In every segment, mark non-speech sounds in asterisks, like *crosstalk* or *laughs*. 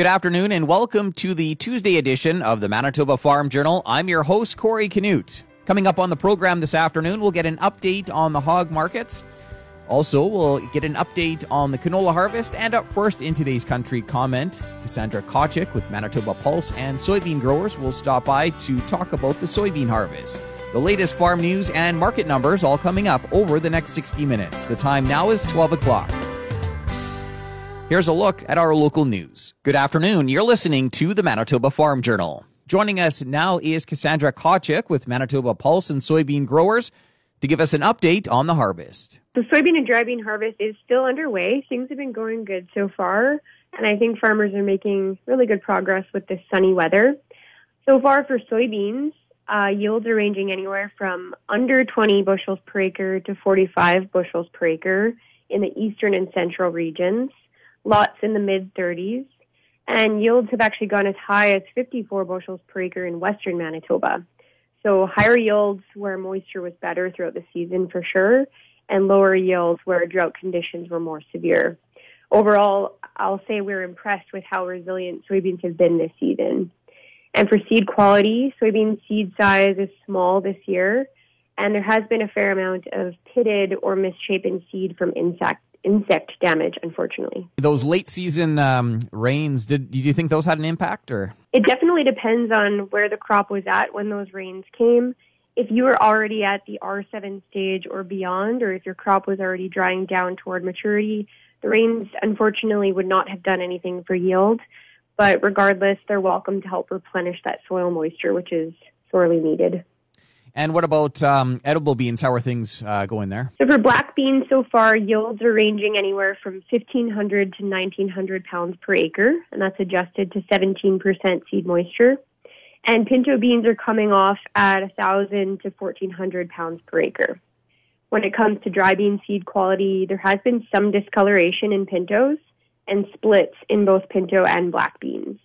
Good afternoon and welcome to the Tuesday edition of the Manitoba Farm Journal. I'm your host, Corey Canute. Coming up on the program this afternoon, we'll get an update on the hog markets. Also, we'll get an update on the canola harvest. And up first in today's country comment, Cassandra Tkachuk with Manitoba Pulse and soybean growers will stop by to talk about the soybean harvest. The latest farm news and market numbers all coming up over the next 60 minutes. The time now is 12 o'clock. Here's a look at our local news. Good afternoon. You're listening to the Manitoba Farm Journal. Joining us now is Cassandra Tkachuk with Manitoba Pulse and Soybean Growers to give us an update on the harvest. The soybean and dry bean harvest is still underway. Things have been going good so far, and I think farmers are making really good progress with this sunny weather. So far for soybeans, uh, yields are ranging anywhere from under 20 bushels per acre to 45 bushels per acre in the eastern and central regions lots in the mid 30s, and yields have actually gone as high as 54 bushels per acre in western Manitoba. So higher yields where moisture was better throughout the season for sure, and lower yields where drought conditions were more severe. Overall, I'll say we're impressed with how resilient soybeans have been this season. And for seed quality, soybean seed size is small this year, and there has been a fair amount of pitted or misshapen seed from insect insect damage, unfortunately. Those late season um, rains, did, did you think those had an impact or? It definitely depends on where the crop was at when those rains came. If you were already at the R7 stage or beyond, or if your crop was already drying down toward maturity, the rains unfortunately would not have done anything for yield. But regardless, they're welcome to help replenish that soil moisture, which is sorely needed. And what about um, edible beans? How are things uh, going there? So for black beans, so far yields are ranging anywhere from 1,500 to 1,900 pounds per acre, and that's adjusted to 17% seed moisture. And pinto beans are coming off at 1,000 to 1,400 pounds per acre. When it comes to dry bean seed quality, there has been some discoloration in pintos and splits in both pinto and black beans.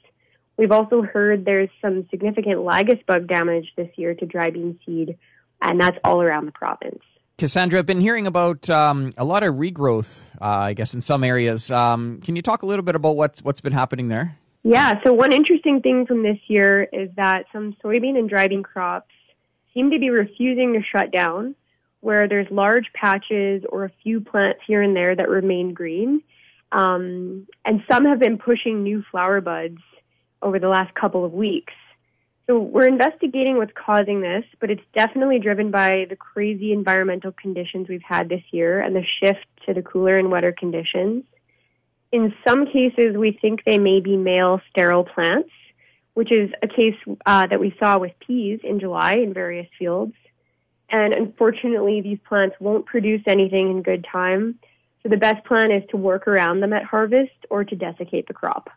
We've also heard there's some significant lygus bug damage this year to dry bean seed, and that's all around the province. Cassandra, I've been hearing about um, a lot of regrowth, uh, I guess, in some areas. Um, can you talk a little bit about what's what's been happening there? Yeah. So one interesting thing from this year is that some soybean and dry bean crops seem to be refusing to shut down, where there's large patches or a few plants here and there that remain green, um, and some have been pushing new flower buds over the last couple of weeks. So we're investigating what's causing this, but it's definitely driven by the crazy environmental conditions we've had this year and the shift to the cooler and wetter conditions. In some cases, we think they may be male sterile plants, which is a case uh, that we saw with peas in July in various fields. And unfortunately, these plants won't produce anything in good time. So the best plan is to work around them at harvest or to desiccate the crop.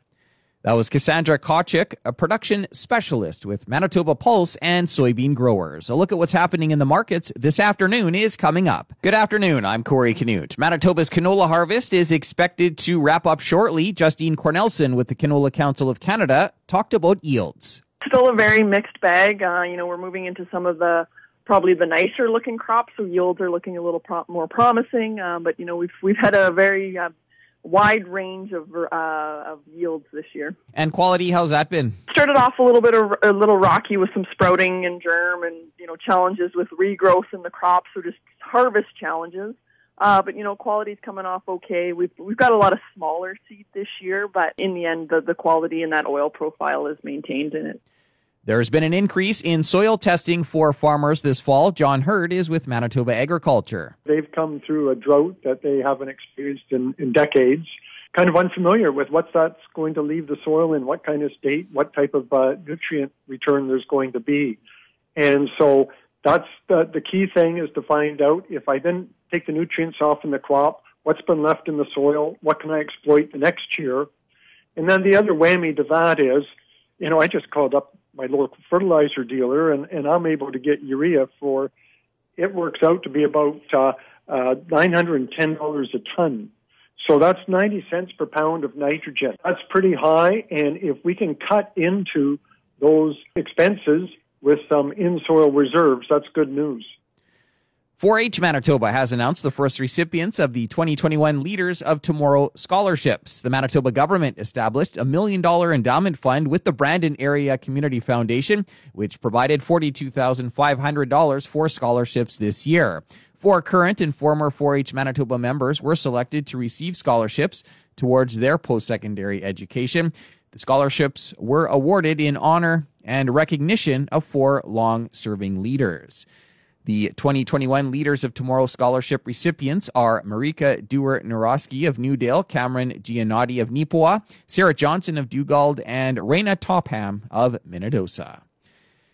That was Cassandra Tkachuk, a production specialist with Manitoba Pulse and soybean growers. A look at what's happening in the markets this afternoon is coming up. Good afternoon. I'm Corey Canute. Manitoba's canola harvest is expected to wrap up shortly. Justine Cornelsen with the Canola Council of Canada talked about yields. Still a very mixed bag. Uh, you know, we're moving into some of the probably the nicer looking crops, so yields are looking a little pro- more promising. Um, but you know, we've we've had a very uh, wide range of uh, of yields this year. And quality, how's that been? Started off a little bit of, a little rocky with some sprouting and germ, and you know challenges with regrowth in the crop, so just harvest challenges. Uh, but you know, quality's coming off okay. We've we've got a lot of smaller seed this year, but in the end, the, the quality and that oil profile is maintained in it. There's been an increase in soil testing for farmers this fall. John Heard is with Manitoba Agriculture. They've come through a drought that they haven't experienced in, in decades. Kind of unfamiliar with what that's going to leave the soil in, what kind of state, what type of uh, nutrient return there's going to be. And so that's the, the key thing is to find out if I didn't take the nutrients off in the crop, what's been left in the soil, what can I exploit the next year. And then the other whammy to that is, you know, I just called up my local fertilizer dealer, and, and I'm able to get urea for. It works out to be about uh, uh, nine hundred and ten dollars a ton. So that's 90 cents per pound of nitrogen. That's pretty high. And if we can cut into those expenses with some in soil reserves, that's good news. 4-H Manitoba has announced the first recipients of the 2021 Leaders of Tomorrow scholarships. The Manitoba government established a million dollar endowment fund with the Brandon Area Community Foundation, which provided $42,500 for scholarships this year. Four current and former 4-H Manitoba members were selected to receive scholarships towards their post-secondary education. The scholarships were awarded in honor and recognition of four long-serving leaders. The 2021 Leaders of Tomorrow Scholarship recipients are Marika Dewar Naroski of Newdale, Cameron Giannotti of Neepawa, Sarah Johnson of Dugald, and Raina Topham of Minnedosa.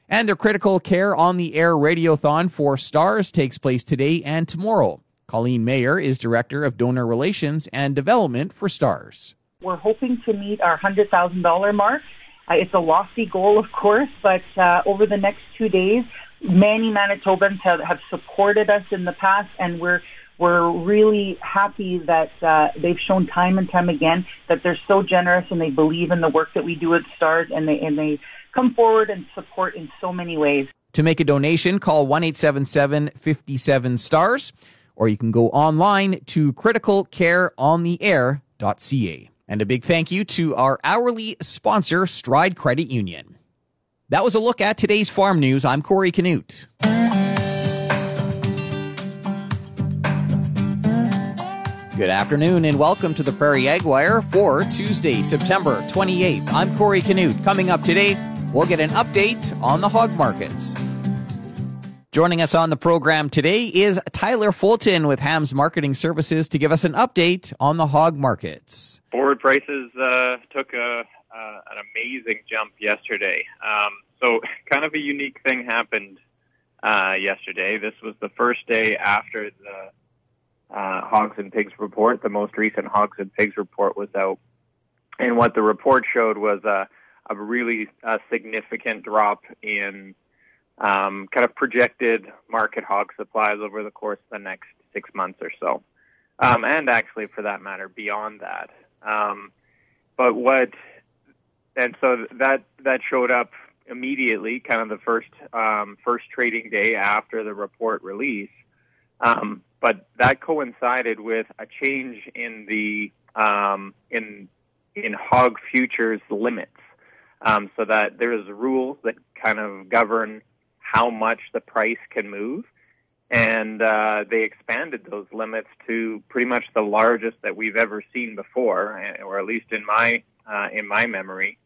And their critical care on the air radiothon for STARS takes place today and tomorrow. Colleen Mayer is Director of Donor Relations and Development for STARS. We're hoping to meet our $100,000 mark. Uh, it's a lofty goal, of course, but uh, over the next two days, many Manitobans have, have supported us in the past, and we're we're really happy that uh, they've shown time and time again that they're so generous and they believe in the work that we do at STARS, and they and they come forward and support in so many ways. To make a donation, call one eight seven seven fifty seven stars, or you can go online to criticalcareontheair.ca. And a big thank you to our hourly sponsor, Stride Credit Union. That was a look at today's farm news. I'm Corey Canute. Good afternoon and welcome to the Prairie Ag Wire for Tuesday, September 28th. I'm Corey Canute. Coming up today, we'll get an update on the hog markets. Joining us on the program today is Tyler Fulton with Hams Marketing Services to give us an update on the hog markets. Forward prices uh, took a, uh, an amazing jump yesterday. Um, so, *laughs* kind of a unique thing happened uh, yesterday. This was the first day after the uh, Hogs and Pigs report. The most recent Hogs and Pigs report was out, and what the report showed was a, a really uh, significant drop in um, kind of projected market hog supplies over the course of the next six months or so, um, and actually, for that matter, beyond that. Um, but what and so that that showed up immediately, kind of the first um, first trading day after the report release. Um, but that coincided with a change in the um, in in hog futures limits, um, so that there's rules that kind of govern how much the price can move, and uh, they expanded those limits to pretty much the largest that we've ever seen before, or at least in my uh, in my memory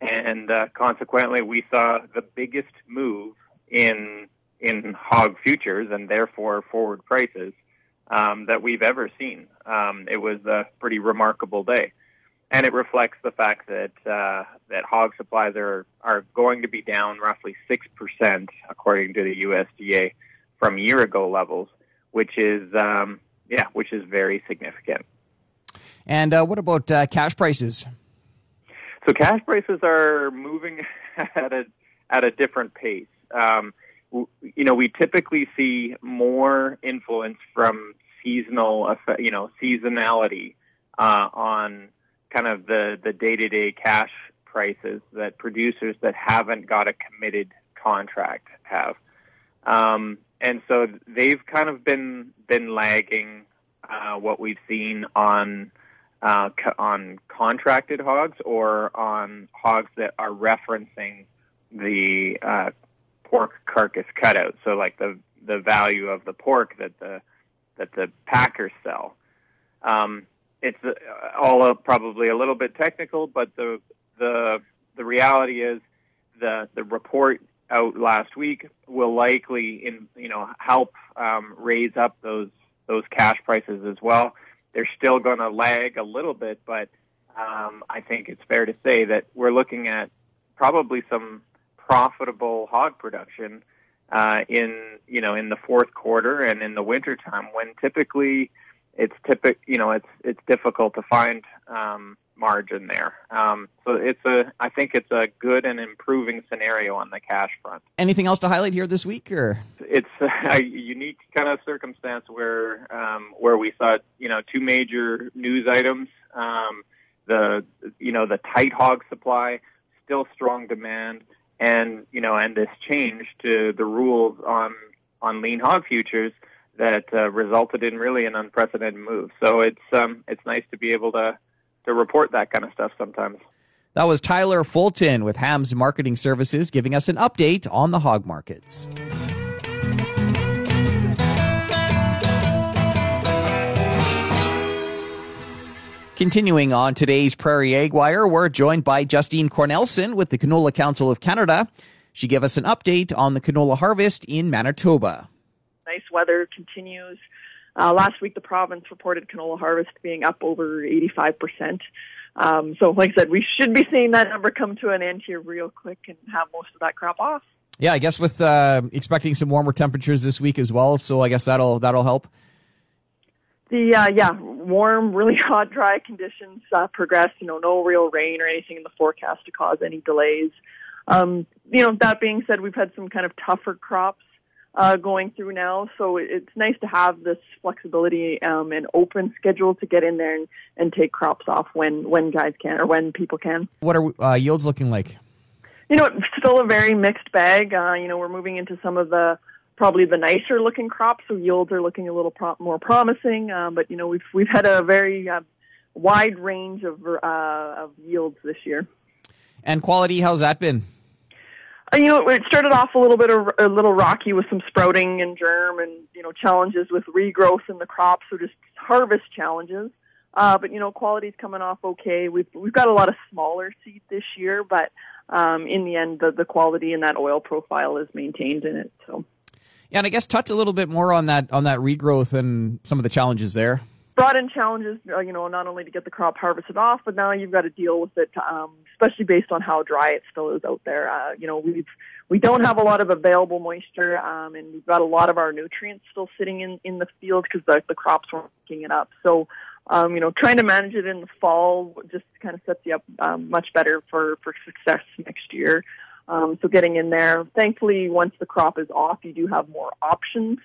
and uh, consequently, we saw the biggest move in in hog futures and therefore forward prices um, that we've ever seen. Um, it was a pretty remarkable day, and it reflects the fact that uh, that hog supplies are are going to be down roughly six percent according to the USDA from year ago levels, which is um, yeah, which is very significant. And uh, what about uh, cash prices? So cash prices are moving *laughs* at a at a different pace. Um, you know, we typically see more influence from seasonal, you know, seasonality uh, on kind of the the day to day cash prices that producers that haven't got a committed contract have. Um, and so they've kind of been been lagging uh, what we've seen on uh, on contracted hogs or on hogs that are referencing the uh, pork carcass cutout. So like the the value of the pork that the that the packers sell. Um, it's uh, all probably a little bit technical, but the the the reality is the the report out last week will likely in you know help um, raise up those those cash prices as well. They're still going to lag a little bit, but um, I think it's fair to say that we're looking at probably some profitable hog production uh, in you know in the fourth quarter and in the winter time when typically it's typic you know it's it's difficult to find um, margin there. Um, so it's a I think it's a good and improving scenario on the cash front. Anything else to highlight here this week, or it's *laughs* a unique kind of circumstance where um, where we saw you know two major news items. Um, the you know the tight hog supply, still strong demand, and you know and this change to the rules on on lean hog futures that uh, resulted in really an unprecedented move. So it's um, it's nice to be able to to report that kind of stuff sometimes. That was Tyler Fulton with Hams Marketing Services giving us an update on the hog markets. Continuing on today's Prairie Ag Wire, we're joined by Justine Cornelsen with the Canola Council of Canada. She gave us an update on the canola harvest in Manitoba. Nice weather continues. Uh, last week, the province reported canola harvest being up over 85%. Um, so, like I said, we should be seeing that number come to an end here real quick and have most of that crop off. Yeah, I guess with uh, expecting some warmer temperatures this week as well, so I guess that'll that'll help. The uh, yeah, warm, really *laughs* hot, dry conditions uh, progress. You know, no real rain or anything in the forecast to cause any delays. Um, you know, that being said, we've had some kind of tougher crops uh, going through now, so it's nice to have this flexibility um, and open schedule to get in there and, and take crops off when when guys can or when people can. What are uh, yields looking like? You know, it's still a very mixed bag. Uh, you know, we're moving into some of the probably the nicer looking crops, so yields are looking a little pro- more promising. Um, but you know, we've we've had a very uh, wide range of uh, of yields this year. And quality, how's that been? You know, it started off a little bit of, a little rocky with some sprouting and germ, and you know, challenges with regrowth in the crops, or just harvest challenges. Uh, but you know, quality's coming off okay. We've we've got a lot of smaller seed this year, but um, in the end, the, the quality and that oil profile is maintained in it. So. Yeah, and I guess touch a little bit more on that on that regrowth and some of the challenges there. Brought in challenges, uh, you know, not only to get the crop harvested off, but now you've got to deal with it, um, especially based on how dry it still is out there. Uh, you know, we've we don't have a lot of available moisture, um, and we've got a lot of our nutrients still sitting in in the field because the the crops weren't picking it up. So. Um, you know, trying to manage it in the fall just kind of sets you up um, much better for, for success next year. Um, so getting in there. Thankfully, once the crop is off, you do have more options.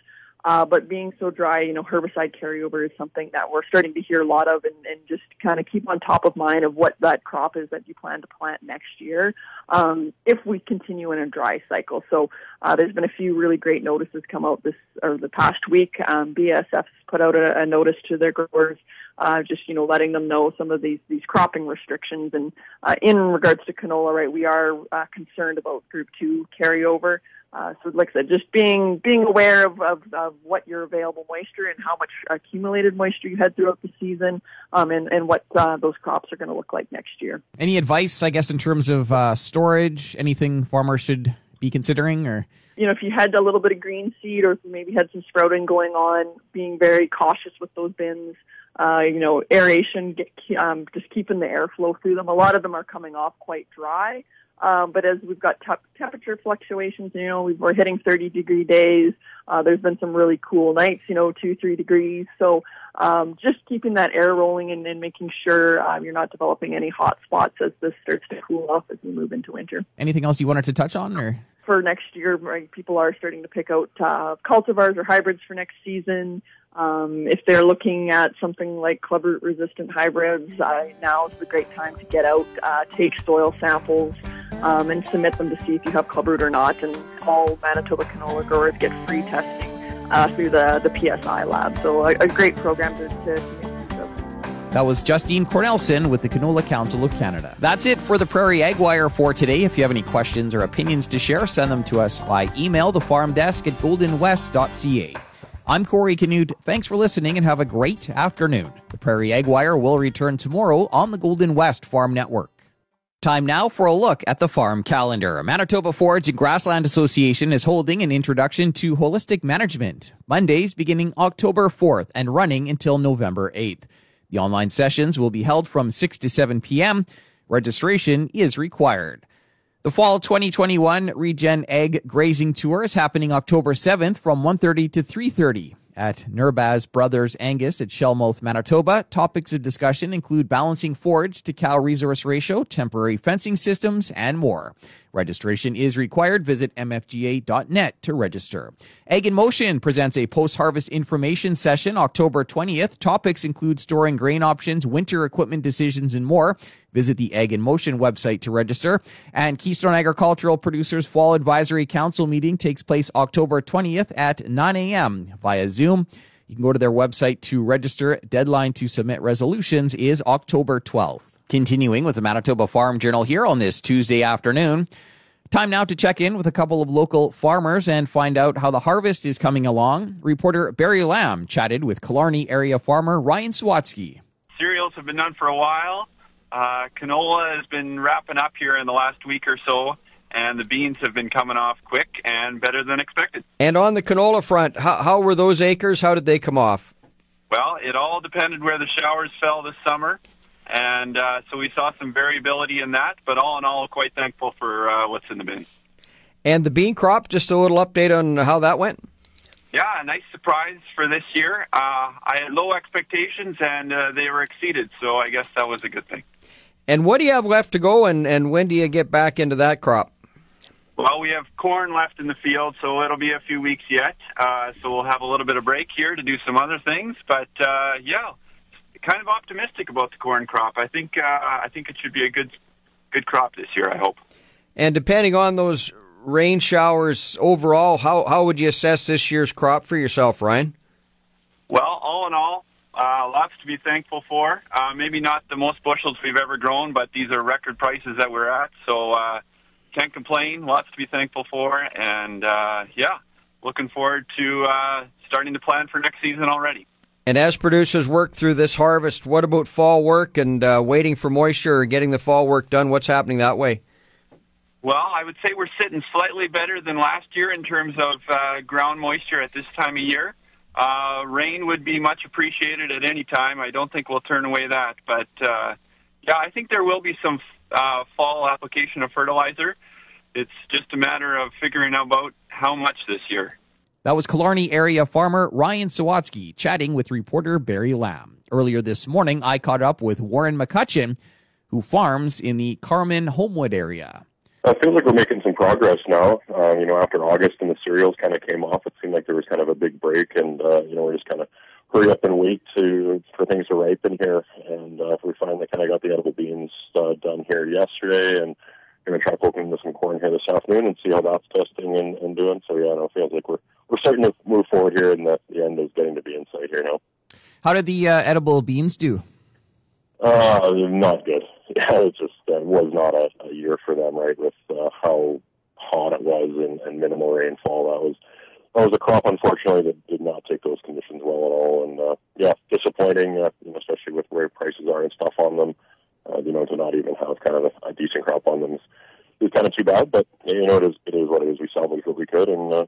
Uh, but being so dry, you know, herbicide carryover is something that we're starting to hear a lot of and, and just kind of keep on top of mind of what that crop is that you plan to plant next year um, if we continue in a dry cycle. So uh, there's been a few really great notices come out this or the past week. Um, BASF's put out a, a notice to their growers uh, just you know letting them know some of these these cropping restrictions. And uh, in regards to canola, right, we are uh, concerned about Group Two carryover. Uh, so, like I said, just being being aware of, of, of what your available moisture and how much accumulated moisture you had throughout the season, um, and and what uh, those crops are going to look like next year. Any advice, I guess, in terms of uh, storage? Anything farmers should be considering, or you know, if you had a little bit of green seed or maybe had some sprouting going on, being very cautious with those bins uh, you know, aeration, get, um, just keeping the airflow through them. A lot of them are coming off quite dry. Um, but as we've got te- temperature fluctuations, you know, we are hitting 30 degree days. Uh, there's been some really cool nights, you know, two, three degrees. So um, just keeping that air rolling and, and making sure um, you're not developing any hot spots as this starts to cool off as we move into winter. Anything else you wanted to touch on, or? For next year, people are starting to pick out uh, cultivars or hybrids for next season. Um, if they're looking at something like clubroot resistant hybrids, uh, now is the great time to get out, uh, take soil samples, um, and submit them to see if you have clubroot or not. And all Manitoba canola growers get free testing uh, through the, the PSI lab. So a, a great program to, to. That was Justine Cornelsen with the Canola Council of Canada. That's it for the Prairie Ag Wire for today. If you have any questions or opinions to share, send them to us by email, the farm desk at goldenwest.ca. I'm Corey Canute. Thanks for listening and have a great afternoon. The Prairie Ag Wire will return tomorrow on the Golden West Farm Network. Time now for a look at the farm calendar. Manitoba Forage and Grassland Association is holding an introduction to holistic management, Mondays beginning October 4th and running until November 8th. The online sessions will be held from 6 to 7 p.m. Registration is required. The fall 2021 Regen Ag Grazing Tour is happening October 7th from 1:30 to 3:30 at Nerbas Brothers Angus at Shellmouth, Manitoba. Topics of discussion include balancing forage to cow resource ratio, temporary fencing systems, and more. Registration is required. Visit mfga.net to register. Ag in Motion presents a post-harvest information session October 20th. Topics include storing grain options, winter equipment decisions, and more. Visit the Ag in Motion website to register. And Keystone Agricultural Producers Fall Advisory Council meeting takes place October 20th at 9 a.m. via Zoom. You can go to their website to register. Deadline to submit resolutions is October 12th. Continuing with the Manitoba Farm Journal here on this Tuesday afternoon. Time now to check in with a couple of local farmers and find out how the harvest is coming along. Reporter Barry Lamb chatted with Killarney area farmer Ryan Sawatsky. Cereals have been done for a while. Uh, canola has been wrapping up here in the last week or so, and the beans have been coming off quick and better than expected. And on the canola front, how, how were those acres? How did they come off? Well, it all depended where the showers fell this summer, and uh, so we saw some variability in that. But all in all, quite thankful for uh, what's in the bin. And the bean crop, just a little update on how that went. Yeah, a nice surprise for this year. Uh, I had low expectations, and uh, they were exceeded, so I guess that was a good thing. And what do you have left to go, and, and when do you get back into that crop? Well, we have corn left in the field, so it'll be a few weeks yet. Uh, so we'll have a little bit of break here to do some other things. But uh, yeah, kind of optimistic about the corn crop. I think uh, I think it should be a good good crop this year. I hope. And depending on those rain showers overall, how how would you assess this year's crop for yourself, Ryan? Well, all in all, uh, lots to be thankful for. Uh, maybe not the most bushels we've ever grown, but these are record prices that we're at. So uh, can't complain. Lots to be thankful for, and uh, yeah, looking forward to uh, starting to plan for next season already. And as producers work through this harvest, what about fall work and uh, waiting for moisture or getting the fall work done? What's happening that way? Well, I would say we're sitting slightly better than last year in terms of uh, ground moisture at this time of year. Uh, rain would be much appreciated at any time. I don't think we'll turn away that. But uh, yeah, I think there will be some uh, fall application of fertilizer. It's just a matter of figuring out about how much this year. That was Killarney area farmer Ryan Sawatsky chatting with reporter Barry Lamb. Earlier this morning, I caught up with Warren McCutcheon, who farms in the Carman Homewood area. It feels like we're making some progress now. Um, you know, after August and the cereals kind of came off, it seemed like there was kind of a big break, and uh, you know, we're just kind of hurry up and wait to for things to ripen here. And uh, we finally kind of got the edible beans uh, done here yesterday, and going to try poking into some corn here this afternoon and see how that's testing and, and doing. So yeah, it feels like we're we're starting to move forward here, and the, the end is getting to be in sight here now. How did the uh, edible beans do? Uh, not good. *laughs* Yeah, it just uh, was not a, a year for them, right? With uh, how hot it was and, and minimal rainfall, that was that was a crop, unfortunately, that did not take those conditions well at all. And uh, yeah, disappointing, uh, you know, especially with where prices are and stuff on them. Uh, you know, to not even have kind of a, a decent crop on them is, is kind of too bad. But you know, it is it is what it is. We salvaged what we could, and, uh,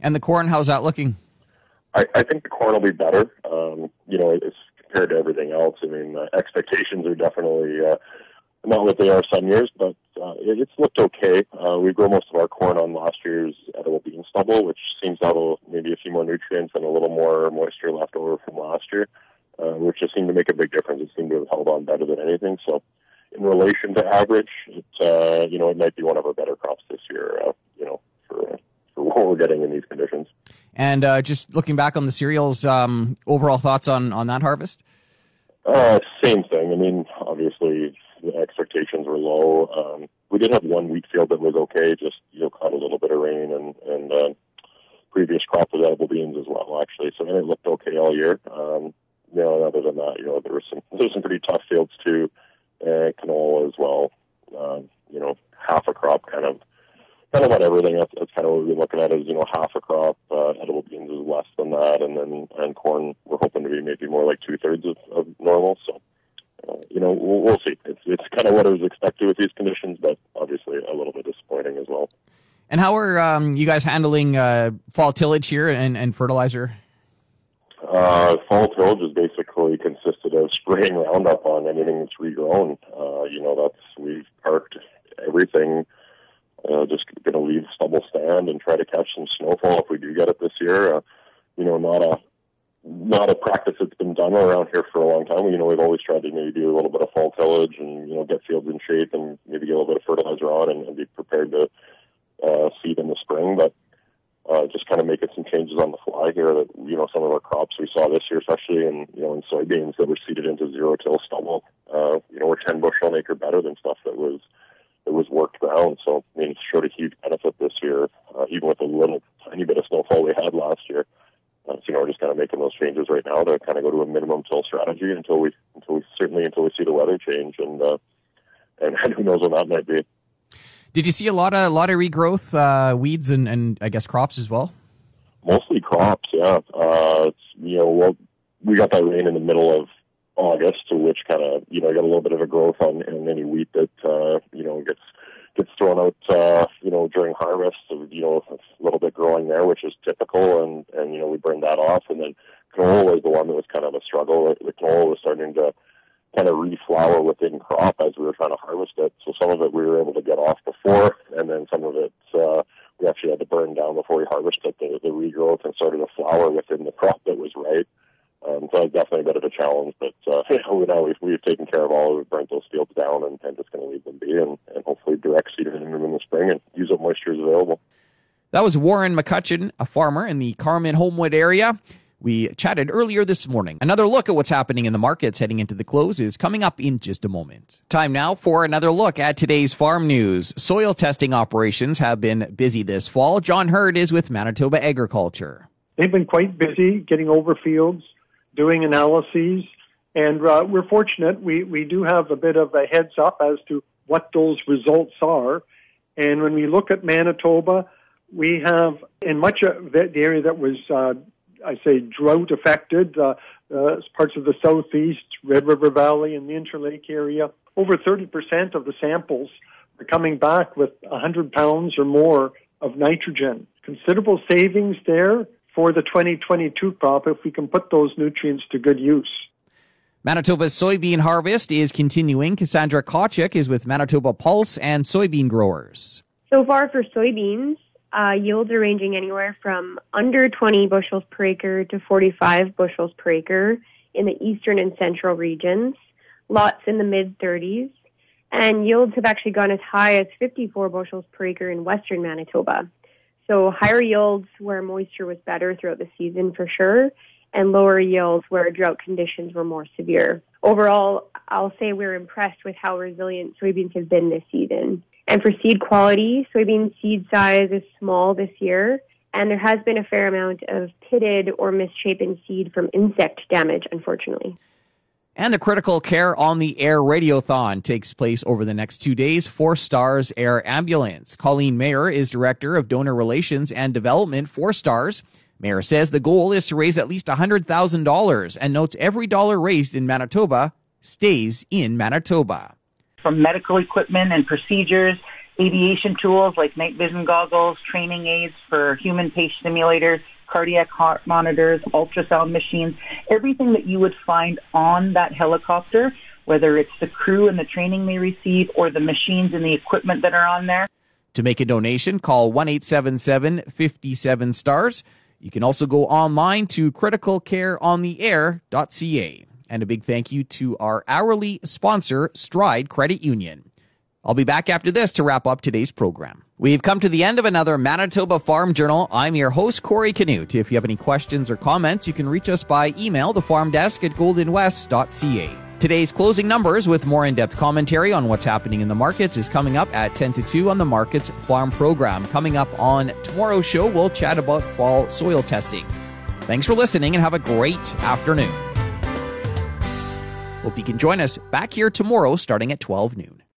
and the corn, how's that looking? I, I think the corn will be better. Um, you know, it's compared to everything else. I mean, uh, expectations are definitely uh, not what they are some years, but uh, it, it's looked okay. Uh, we grow most of our corn on last year's edible bean stubble, which seems to have maybe a few more nutrients and a little more moisture left over from last year, uh, which just seemed to make a big difference. It seemed to have held on better than anything. So, in relation to average, it, uh, you know, it might be one of our better crops this year. Uh, you know, for what *laughs* we're getting in these conditions. And uh, just looking back on the cereals, um, overall thoughts on on that harvest? Uh, same thing. I mean, obviously the expectations were low. Um, we did have one wheat field that was okay, just you know caught a little bit of rain and and uh, previous crop was edible beans as well, actually. So it looked okay all year. Um, you know, other than that, you know, there was some *laughs* there's some pretty tough fields too, uh, canola as well. Uh, you know, half a crop kind of kind of about everything. That's, that's kind of what we're looking at is, you know, half a crop. Uh, edible beans is less than that. And then, and corn, we're hoping to be maybe more like two thirds of, of normal. So, uh, you know, we'll, we'll see. It's, it's kind of what I was expected with these conditions, but obviously a little bit disappointing as well. And how are um, you guys handling uh, fall tillage here and, and fertilizer? Uh, fall tillage is basically consisted of spraying Roundup on anything that's regrown. Uh, you know, that's, we've parked everything uh, just going to leave stubble stand and try to catch some snowfall if we do get it this year. Uh, you know, not a not a practice that's been done around here for a long time. You know, we've always tried to maybe do a little bit of fall tillage and you know get fields in shape and maybe get a little bit of fertilizer on and, and be prepared to uh, seed in the spring. But uh, just kind of making some changes on the fly here. That you know, some of our crops we saw this year, especially in you know in soybeans that were seeded into zero till stubble. Uh, you know, we're it was worked ground. So I mean, it showed a huge benefit this year, uh, even with a little tiny bit of snowfall we had last year. Uh, so, you know, we're just kind of making those changes right now to kind of go to a minimum till strategy until we, until we certainly until we see the weather change, and uh, and *laughs* who knows when that might be. Did you see a lot of a lot of regrowth, uh, weeds, and, and I guess crops as well? Mostly crops, yeah. Uh, you know, well, we got that rain in the middle of August, which kind of you know got a little bit of a growth on, on any wheat that uh, you know gets gets thrown out, uh, you know, during harvest. So, you know, a little bit growing there, which is typical, and and you know we burned that off, and then canola was the one that was kind of a struggle. The canola was starting to kind of reflower within crop as we were trying to harvest it. So some of it we were able to get off before, and then some of it uh, we actually had to burn down before we harvested the, the regrowth and started to flower within the crop that was right. Um, so it's definitely a bit of a challenge, but uh, *laughs* you know, now we've, we've taken care of all. We've burnt those fields down and, and just going to leave them be, and, and hopefully direct seed them in the spring and use up moisture as available. That was Warren McCutcheon, a farmer in the Carman Homewood area. We chatted earlier this morning. Another look at what's happening in the markets heading into the close is coming up in just a moment. Time now for another look at today's farm news. Soil testing operations have been busy this fall. John Heard is with Manitoba Agriculture. They've been quite busy getting over fields, doing analyses, and uh, we're fortunate. We, we do have a bit of a heads up as to what those results are. And when we look at Manitoba, we have in much of the area that was uh, I say drought affected, uh, uh, parts of the southeast, Red River Valley, and the Interlake area. Over 30% of the samples are coming back with 100 pounds or more of nitrogen. Considerable savings there for the 2022 crop if we can put those nutrients to good use. Manitoba's soybean harvest is continuing. Cassandra Tkachuk is with Manitoba Pulse and soybean growers. So far for soybeans, uh, yields are ranging anywhere from under 20 bushels per acre to 45 bushels per acre in the eastern and central regions, lots in the mid 30s, and yields have actually gone as high as 54 bushels per acre in western Manitoba. So higher yields where moisture was better throughout the season for sure, and lower yields where drought conditions were more severe. Overall, I'll say we're impressed with how resilient soybeans have been this season. And for seed quality, soybean seed size is small this year, and there has been a fair amount of pitted or misshapen seed from insect damage, unfortunately. And the critical care on the air radiothon takes place over the next two days for Stars Air Ambulance. Colleen Mayer is Director of Donor Relations and Development for Stars. Mayer says the goal is to raise at least $100,000 and notes every dollar raised in Manitoba stays in Manitoba from medical equipment and procedures, aviation tools like night vision goggles, training aids for human patient simulators, cardiac heart monitors, ultrasound machines, everything that you would find on that helicopter, whether it's the crew and the training they receive or the machines and the equipment that are on there. To make a donation, call 1 877 57 stars. You can also go online to criticalcareontheair.ca and a big thank you to our hourly sponsor, Stride Credit Union. I'll be back after this to wrap up today's program. We've come to the end of another Manitoba Farm Journal. I'm your host, Corey Canute. If you have any questions or comments, you can reach us by email, the farm desk at goldenwest.ca. Today's closing numbers with more in depth commentary on what's happening in the markets is coming up at 10 to 2 on the Markets Farm program. Coming up on tomorrow's show, we'll chat about fall soil testing. Thanks for listening and have a great afternoon. Hope you can join us back here tomorrow starting at 12 noon.